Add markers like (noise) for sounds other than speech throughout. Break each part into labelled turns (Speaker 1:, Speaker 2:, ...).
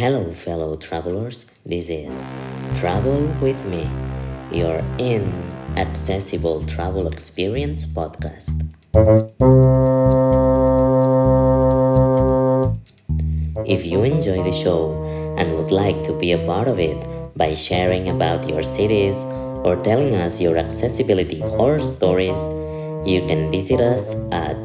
Speaker 1: Hello, fellow travelers. This is Trouble with Me, your inaccessible travel experience podcast. If you enjoy the show and would like to be a part of it by sharing about your cities or telling us your accessibility horror stories, you can visit us at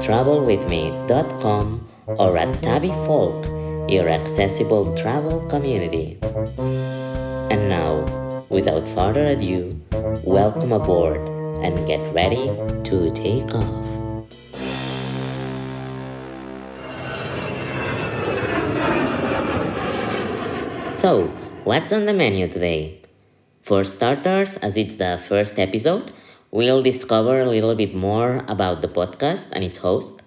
Speaker 1: troublewithme.com or at Tabby Folk, your accessible travel community. And now, without further ado, welcome aboard and get ready to take off. So, what's on the menu today? For starters, as it's the first episode, we'll discover a little bit more about the podcast and its host.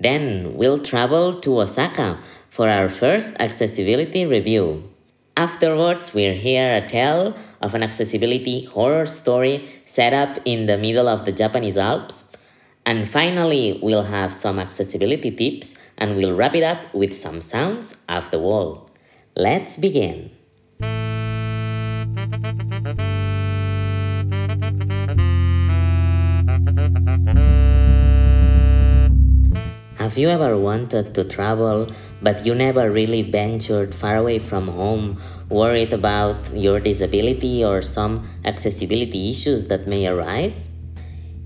Speaker 1: Then we'll travel to Osaka for our first accessibility review. Afterwards, we'll hear a tale of an accessibility horror story set up in the middle of the Japanese Alps. And finally, we'll have some accessibility tips and we'll wrap it up with some sounds of the wall. Let's begin. Have you ever wanted to travel but you never really ventured far away from home, worried about your disability or some accessibility issues that may arise?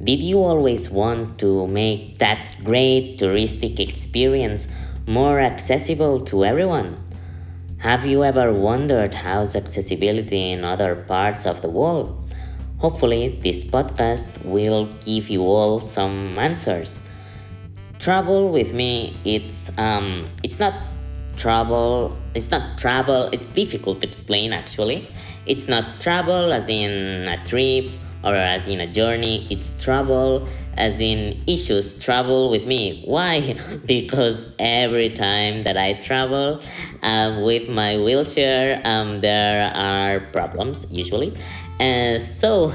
Speaker 1: Did you always want to make that great touristic experience more accessible to everyone? Have you ever wondered how's accessibility in other parts of the world? Hopefully, this podcast will give you all some answers. Travel with me, it's um, it's not trouble It's not travel. It's difficult to explain actually. It's not travel as in a trip or as in a journey. It's trouble as in issues travel with me. Why? (laughs) because every time that I travel um, with my wheelchair, um, there are problems usually. And so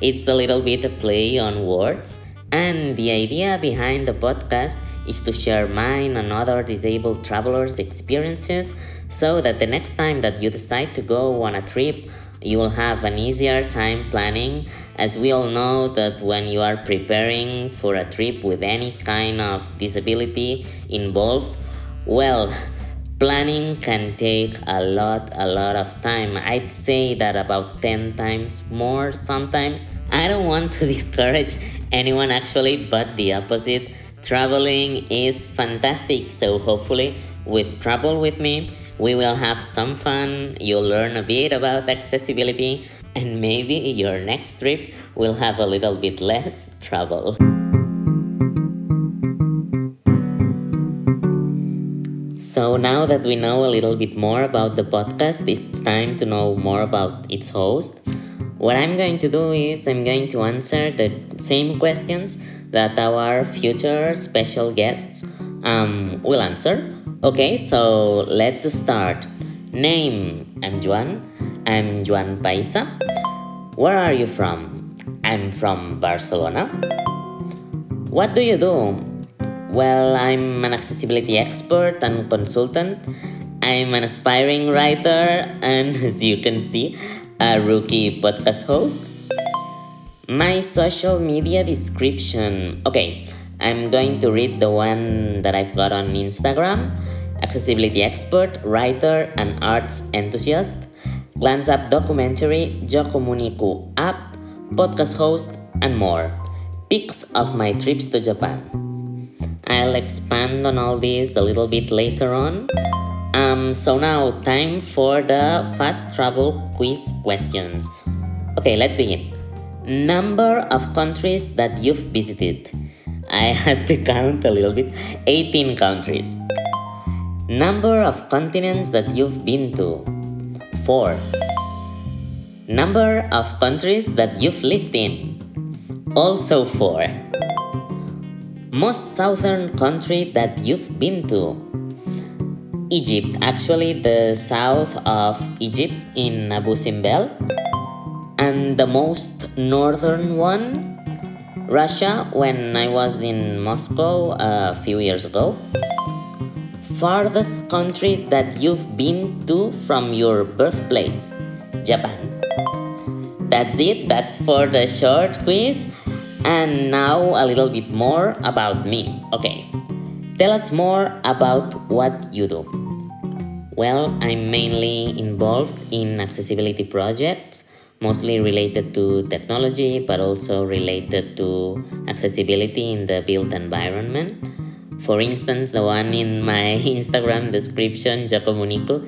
Speaker 1: it's a little bit a play on words. And the idea behind the podcast is to share mine and other disabled travelers' experiences so that the next time that you decide to go on a trip, you will have an easier time planning as we all know that when you are preparing for a trip with any kind of disability involved, well, planning can take a lot, a lot of time. I'd say that about 10 times more sometimes. I don't want to (laughs) discourage anyone actually, but the opposite. Traveling is fantastic, so hopefully, with Travel with me, we will have some fun. You'll learn a bit about accessibility, and maybe your next trip will have a little bit less trouble. So now that we know a little bit more about the podcast, it's time to know more about its host. What I'm going to do is I'm going to answer the same questions that our future special guests um, will answer. Okay, so let's start. Name I'm Juan. I'm Juan Paisa. Where are you from? I'm from Barcelona. What do you do? Well, I'm an accessibility expert and consultant. I'm an aspiring writer and, (laughs) as you can see, a rookie podcast host. My social media description. Okay, I'm going to read the one that I've got on Instagram accessibility expert, writer, and arts enthusiast. Glance Up documentary, Jo Comunico app, podcast host, and more. Pics of my trips to Japan. I'll expand on all this a little bit later on. Um, so now, time for the fast travel quiz questions. Okay, let's begin. Number of countries that you've visited. I (laughs) had to count a little bit. 18 countries. Number of continents that you've been to. 4. Number of countries that you've lived in. Also 4 most southern country that you've been to? Egypt, actually the south of Egypt in Abu Simbel. And the most northern one, Russia, when I was in Moscow uh, a few years ago. farthest country that you've been to from your birthplace? Japan. That's it, that's for the short quiz. And now a little bit more about me. Okay, tell us more about what you do. Well, I'm mainly involved in accessibility projects, mostly related to technology, but also related to accessibility in the built environment. For instance, the one in my (laughs) Instagram description, Jo Comunico,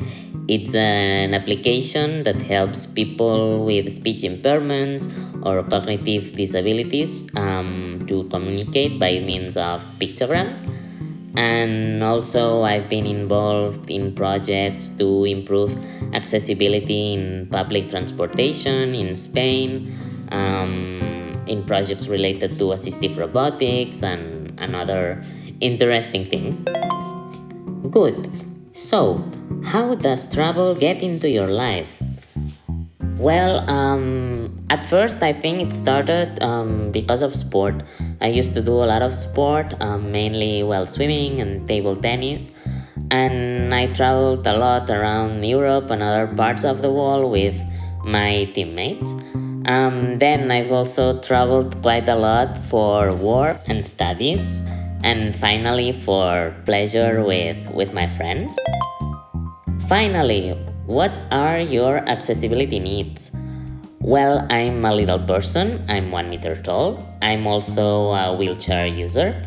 Speaker 1: it's an application that helps people with speech impairments or cognitive disabilities um, to communicate by means of pictograms. And also, I've been involved in projects to improve accessibility in public transportation in Spain, um, in projects related to assistive robotics and, and other interesting things. Good. So, how does travel get into your life? Well, um, at first, I think it started um, because of sport. I used to do a lot of sport, um, mainly well swimming and table tennis, and I traveled a lot around Europe and other parts of the world with my teammates. Um, then I've also traveled quite a lot for work and studies, and finally for pleasure with, with my friends. Finally, what are your accessibility needs? Well, I'm a little person, I'm one meter tall. I'm also a wheelchair user.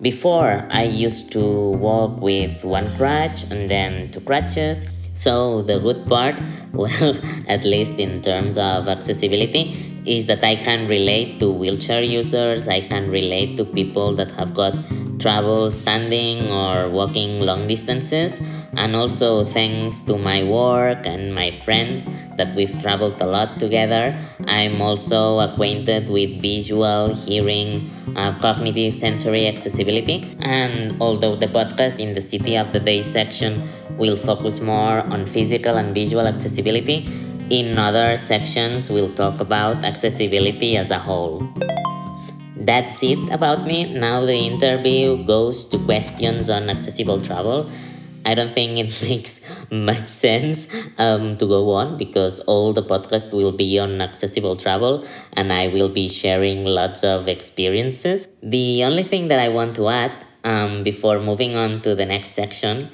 Speaker 1: Before, I used to walk with one crutch and then two crutches. So, the good part, (laughs) well, at least in terms of accessibility, is that I can relate to wheelchair users, I can relate to people that have got trouble standing or walking long distances and also thanks to my work and my friends that we've traveled a lot together i'm also acquainted with visual hearing uh, cognitive sensory accessibility. And although the podcast in the city of the day section will focus more on physical and visual accessibility in other sections we'll talk about accessibility as a whole. That's it about me. Now the interview goes to questions on accessible travel. I don't think it (laughs) makes much sense um, to go on because all the podcast will be on accessible travel and I will be sharing lots of experiences. The only thing that I want to add um, before moving on to the next section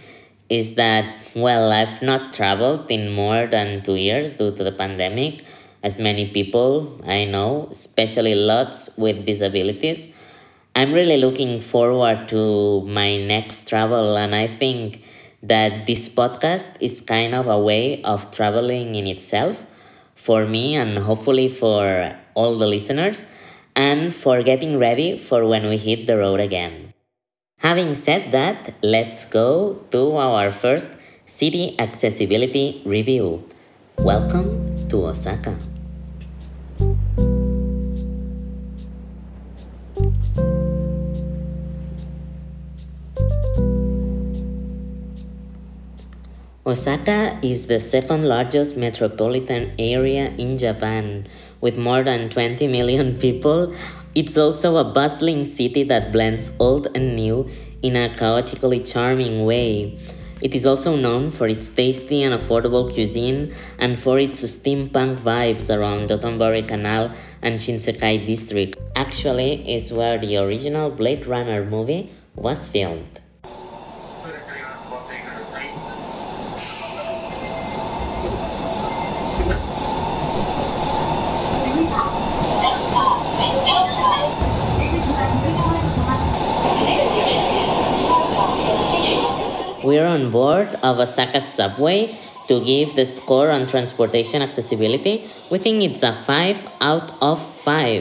Speaker 1: is that, well, I've not traveled in more than two years due to the pandemic, as many people I know, especially lots with disabilities. I'm really looking forward to my next travel, and I think that this podcast is kind of a way of traveling in itself for me and hopefully for all the listeners and for getting ready for when we hit the road again. Having said that, let's go to our first city accessibility review. Welcome to Osaka. Osaka is the second largest metropolitan area in Japan, with more than 20 million people. It's also a bustling city that blends old and new in a chaotically charming way. It is also known for its tasty and affordable cuisine and for its steampunk vibes around Dotonbori Canal and Shinsekai District. Actually, is where the original Blade Runner movie was filmed. We're on board of Osaka subway to give the score on transportation accessibility. We think it's a 5 out of 5.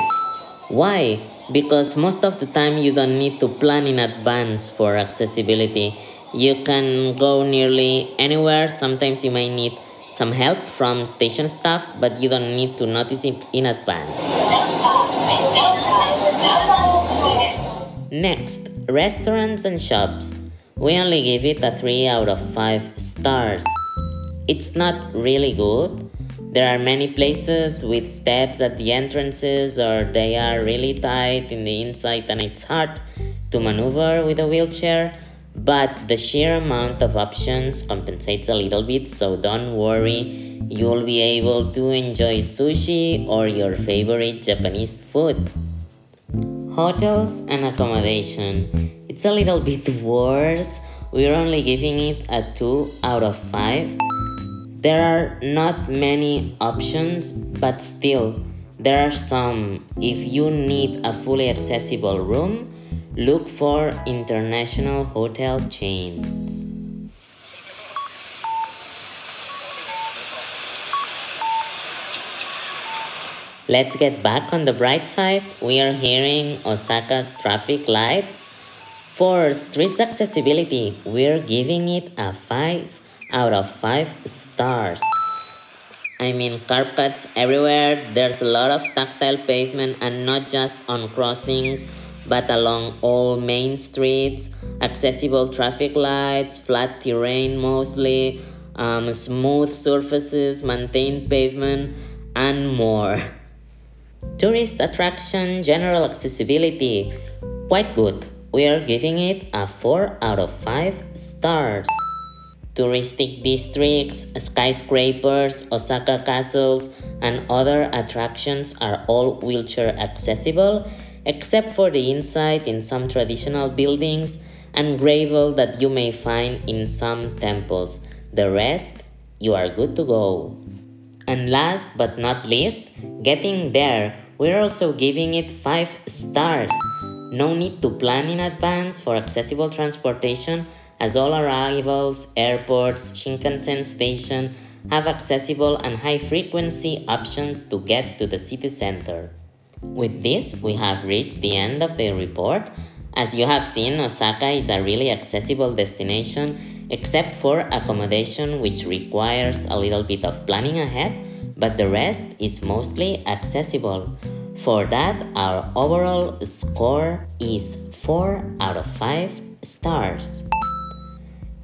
Speaker 1: Why? Because most of the time you don't need to plan in advance for accessibility. You can go nearly anywhere. Sometimes you may need some help from station staff, but you don't need to notice it in advance. Next, restaurants and shops. We only give it a 3 out of 5 stars. It's not really good. There are many places with steps at the entrances, or they are really tight in the inside, and it's hard to maneuver with a wheelchair. but the sheer amount of options compensates a little bit, so don't worry, you'll be able to enjoy sushi or your favorite Japanese food. Hotels and accommodation. It's a little bit worse. We're only giving it a 2 out of 5. There are not many options, but still, there are some. If you need a fully accessible room, look for international hotel chains. Let's get back on the bright side. We are hearing Osaka's traffic lights. For streets accessibility, we're giving it a 5 out of 5 stars. I mean, carpets everywhere, there's a lot of tactile pavement and not just on crossings, but along all main streets, accessible traffic lights, flat terrain mostly, um, smooth surfaces, maintained pavement, and more. Tourist attraction general accessibility, quite good. We are giving it a 4 out of 5 stars. Touristic districts, skyscrapers, Osaka castles, and other attractions are all wheelchair accessible, except for the inside in some traditional buildings and gravel that you may find in some temples. The rest, you are good to go. And last but not least, getting there, we're also giving it 5 stars. No need to plan in advance for accessible transportation as all arrivals, airports, Shinkansen station have accessible and high frequency options to get to the city center. With this, we have reached the end of the report. As you have seen, Osaka is a really accessible destination except for accommodation which requires a little bit of planning ahead, but the rest is mostly accessible. For that, our overall score is 4 out of 5 stars.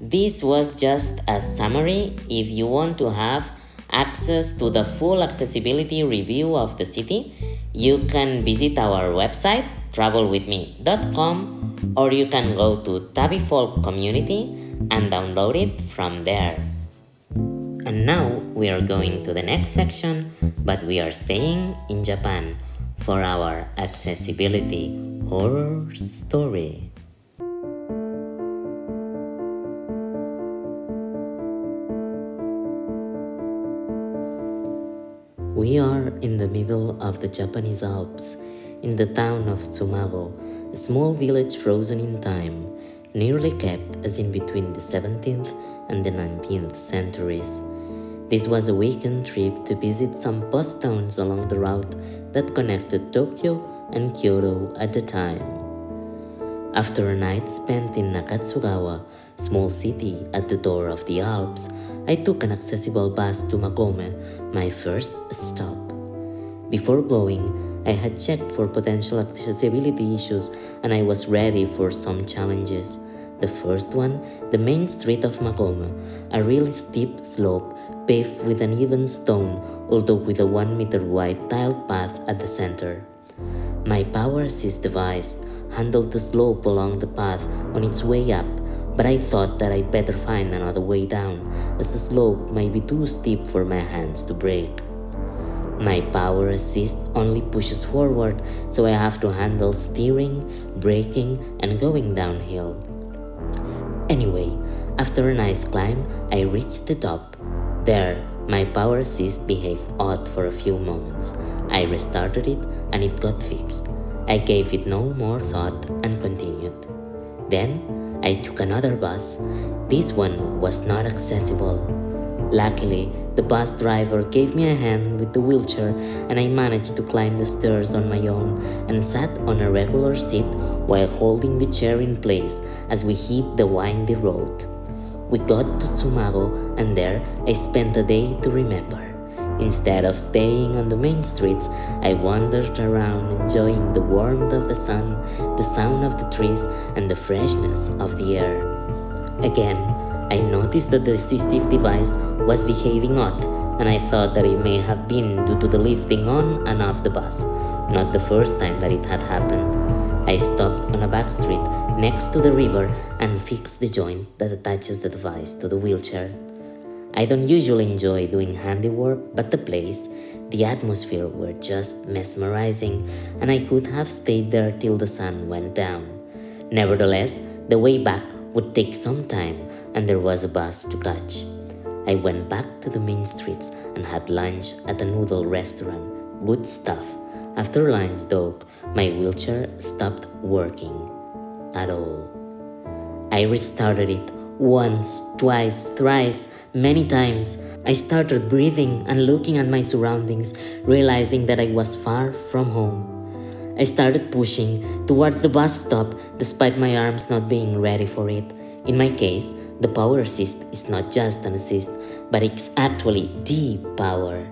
Speaker 1: This was just a summary. If you want to have access to the full accessibility review of the city, you can visit our website troublewithme.com or you can go to Tabifolk community and download it from there. And now we are going to the next section, but we are staying in Japan for our accessibility horror story. We are in the middle of the Japanese Alps, in the town of Tsumago, a small village frozen in time, nearly kept as in between the 17th and the 19th centuries. This was a weekend trip to visit some post towns along the route that connected Tokyo and Kyoto at the time. After a night spent in Nakatsugawa, small city at the door of the Alps, I took an accessible bus to Magome, my first stop. Before going, I had checked for potential accessibility issues and I was ready for some challenges. The first one, the main street of Magome, a really steep slope paved with an even stone, although with a 1 meter wide tiled path at the center. My power assist device handled the slope along the path on its way up but I thought that I'd better find another way down, as the slope might be too steep for my hands to break. My power assist only pushes forward, so I have to handle steering, braking, and going downhill. Anyway, after a nice climb, I reached the top. There, my power assist behaved odd for a few moments. I restarted it and it got fixed. I gave it no more thought and continued. Then I took another bus. This one was not accessible. Luckily, the bus driver gave me a hand with the wheelchair and I managed to climb the stairs on my own and sat on a regular seat while holding the chair in place as we hit the windy road. We got to Tsumago and there I spent a day to remember. Instead of staying on the main streets, I wandered around enjoying the warmth of the sun, the sound of the trees, and the freshness of the air. Again, I noticed that the assistive device was behaving odd, and I thought that it may have been due to the lifting on and off the bus, not the first time that it had happened. I stopped on a back street next to the river and fix the joint that attaches the device to the wheelchair. I don't usually enjoy doing handiwork, but the place, the atmosphere were just mesmerizing, and I could have stayed there till the sun went down. Nevertheless, the way back would take some time, and there was a bus to catch. I went back to the main streets and had lunch at a noodle restaurant. Good stuff. After lunch, though, my wheelchair stopped working at all. I restarted it once, twice, thrice, many times. I started breathing and looking at my surroundings, realizing that I was far from home. I started pushing towards the bus stop despite my arms not being ready for it. In my case, the power assist is not just an assist, but it's actually the power.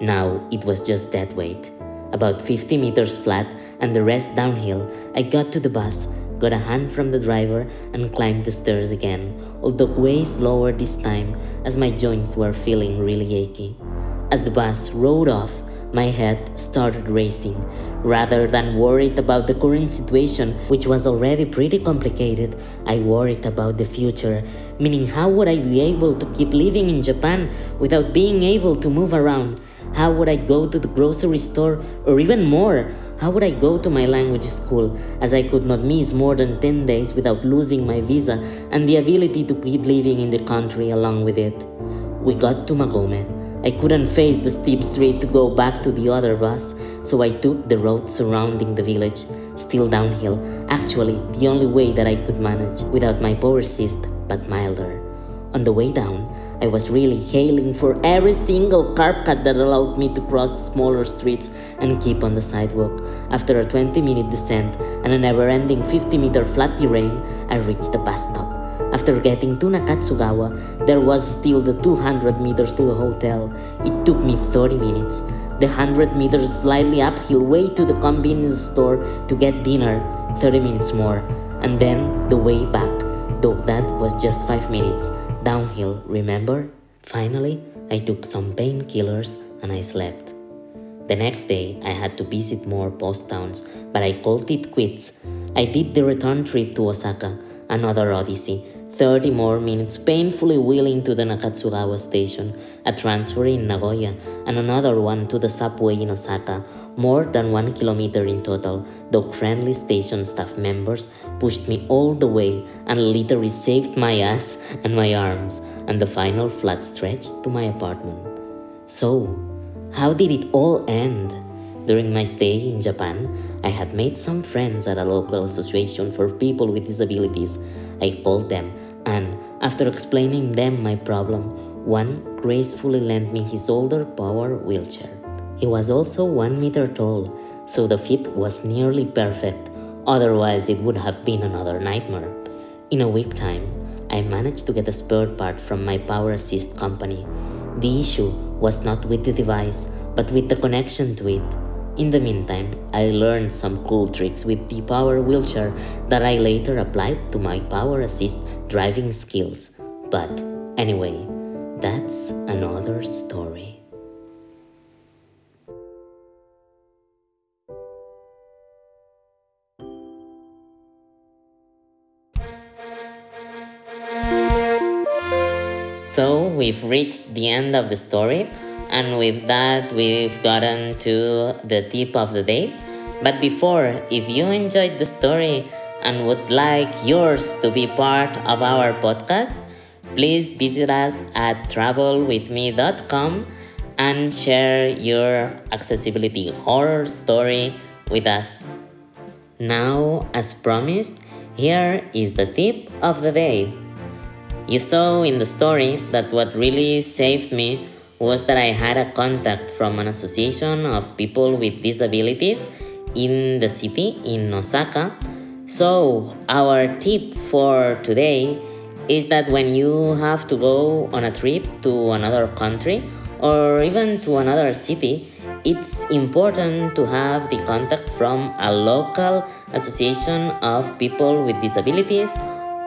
Speaker 1: Now it was just that weight. About 50 meters flat and the rest downhill, I got to the bus, got a hand from the driver, and climbed the stairs again, although way slower this time as my joints were feeling really achy. As the bus rode off, my head started racing. Rather than worried about the current situation, which was already pretty complicated, I worried about the future, meaning how would I be able to keep living in Japan without being able to move around? How would I go to the grocery store, or even more? How would I go to my language school, as I could not miss more than 10 days without losing my visa and the ability to keep living in the country along with it? We got to Magome. I couldn't face the steep street to go back to the other bus, so I took the road surrounding the village, still downhill, actually the only way that I could manage without my power assist, but milder. On the way down, I was really hailing for every single curb cut that allowed me to cross smaller streets and keep on the sidewalk. After a 20 minute descent and a never ending 50 meter flat terrain, I reached the bus stop. After getting to Nakatsugawa, there was still the 200 meters to the hotel. It took me 30 minutes. The 100 meters slightly uphill way to the convenience store to get dinner, 30 minutes more. And then the way back, though that was just 5 minutes. Downhill, remember? Finally, I took some painkillers and I slept. The next day, I had to visit more post towns, but I called it quits. I did the return trip to Osaka, another odyssey, 30 more minutes painfully wheeling to the Nakatsugawa station, a transfer in Nagoya, and another one to the subway in Osaka, more than one kilometer in total, though friendly station staff members pushed me all the way and literally saved my ass and my arms, and the final flat stretch to my apartment. So, how did it all end? During my stay in Japan, I had made some friends at a local association for people with disabilities. I called them and after explaining them my problem, one gracefully lent me his older power wheelchair. He was also one meter tall, so the fit was nearly perfect, otherwise, it would have been another nightmare. In a week time, I managed to get a spare part from my power assist company. The issue was not with the device, but with the connection to it. In the meantime, I learned some cool tricks with the power wheelchair that I later applied to my power assist driving skills. But anyway, that's another story. So we've reached the end of the story, and with that, we've gotten to the tip of the day. But before, if you enjoyed the story, and would like yours to be part of our podcast, please visit us at troublewithme.com and share your accessibility horror story with us. Now, as promised, here is the tip of the day. You saw in the story that what really saved me was that I had a contact from an association of people with disabilities in the city in Osaka so, our tip for today is that when you have to go on a trip to another country or even to another city, it's important to have the contact from a local association of people with disabilities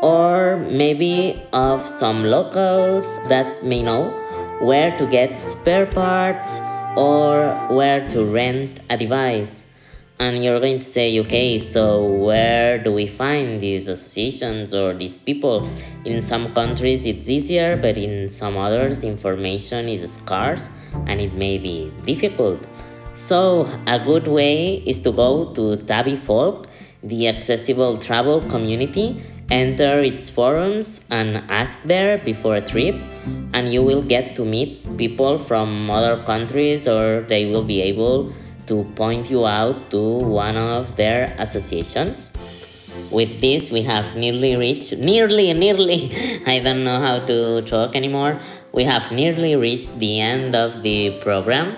Speaker 1: or maybe of some locals that may know where to get spare parts or where to rent a device. And you're going to say, okay, so where do we find these associations or these people? In some countries it's easier, but in some others, information is scarce and it may be difficult. So, a good way is to go to Tabifolk, the accessible travel community, enter its forums and ask there before a trip, and you will get to meet people from other countries or they will be able to point you out to one of their associations. With this, we have nearly reached, nearly, nearly, (laughs) I don't know how to talk anymore. We have nearly reached the end of the program.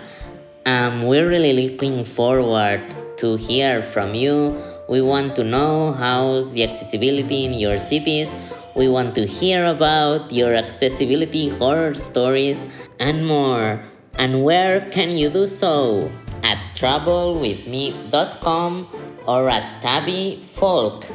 Speaker 1: Um, we're really looking forward to hear from you. We want to know how's the accessibility in your cities. We want to hear about your accessibility horror stories and more. And where can you do so? At troublewithme.com or at Tabby Folk.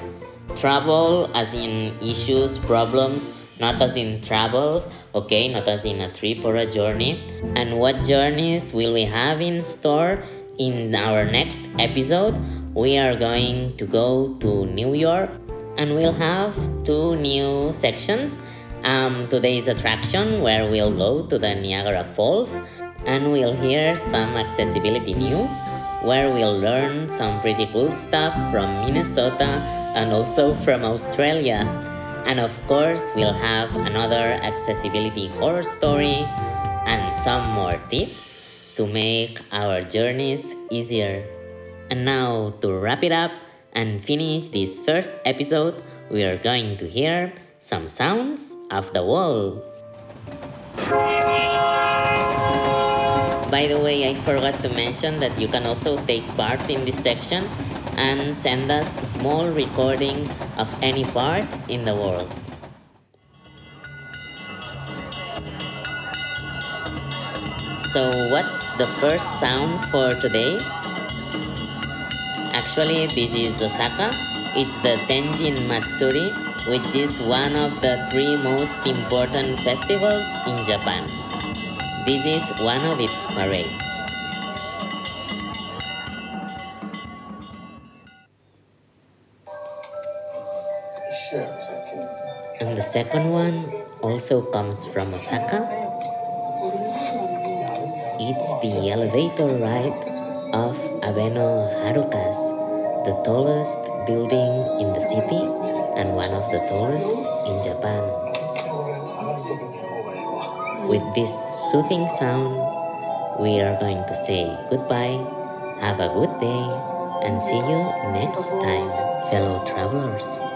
Speaker 1: Travel as in issues, problems, not as in travel, okay, not as in a trip or a journey. And what journeys will we have in store in our next episode? We are going to go to New York and we'll have two new sections. Um, today's attraction, where we'll go to the Niagara Falls and we'll hear some accessibility news where we'll learn some pretty cool stuff from Minnesota and also from Australia. And of course, we'll have another accessibility horror story and some more tips to make our journeys easier. And now, to wrap it up and finish this first episode, we are going to hear some sounds of the wall. By the way, I forgot to mention that you can also take part in this section and send us small recordings of any part in the world. So, what's the first sound for today? Actually, this is Osaka. It's the Tenjin Matsuri, which is one of the three most important festivals in Japan. This is one of its parades. And the second one also comes from Osaka. It's the elevator ride of Abeno Harukas, the tallest building in the city and one of the tallest in Japan. With this soothing sound, we are going to say goodbye, have a good day, and see you next time, fellow travelers.